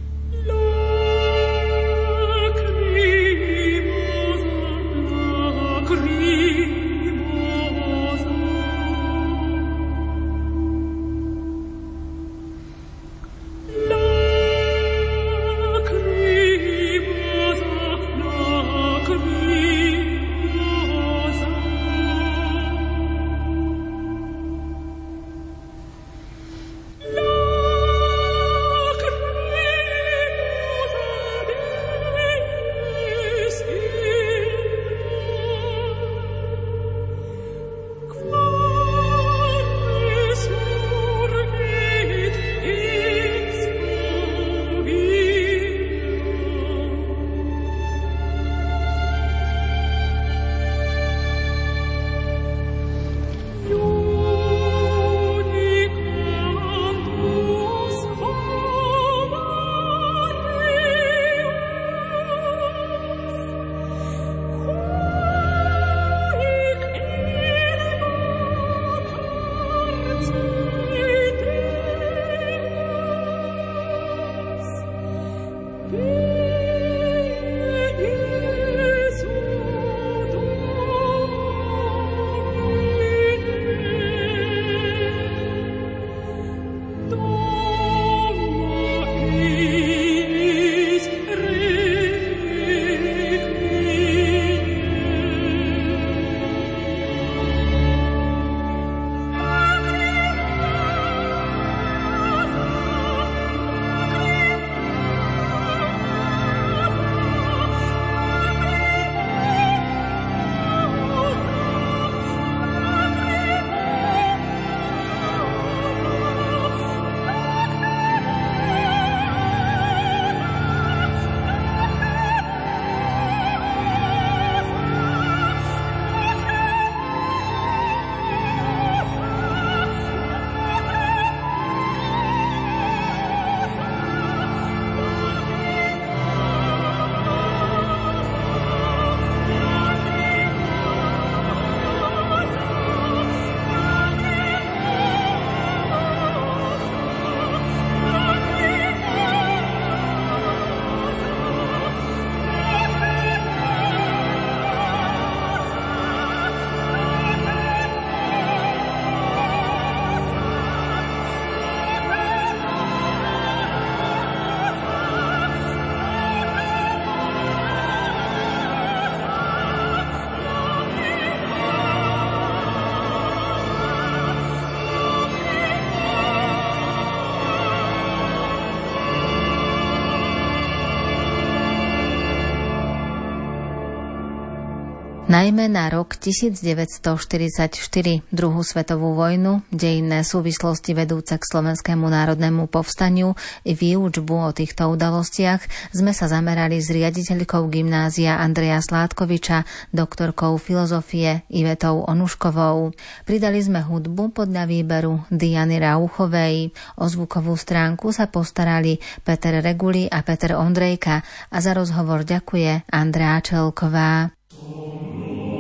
Najmä na rok 1944, druhú svetovú vojnu, dejinné súvislosti vedúce k Slovenskému národnému povstaniu i výučbu o týchto udalostiach sme sa zamerali s riaditeľkou gymnázia Andreja Sládkoviča, doktorkou filozofie Ivetou Onuškovou. Pridali sme hudbu podľa výberu Diany Rauchovej. O zvukovú stránku sa postarali Peter Reguli a Peter Ondrejka a za rozhovor ďakuje Andrea Čelková. あれ?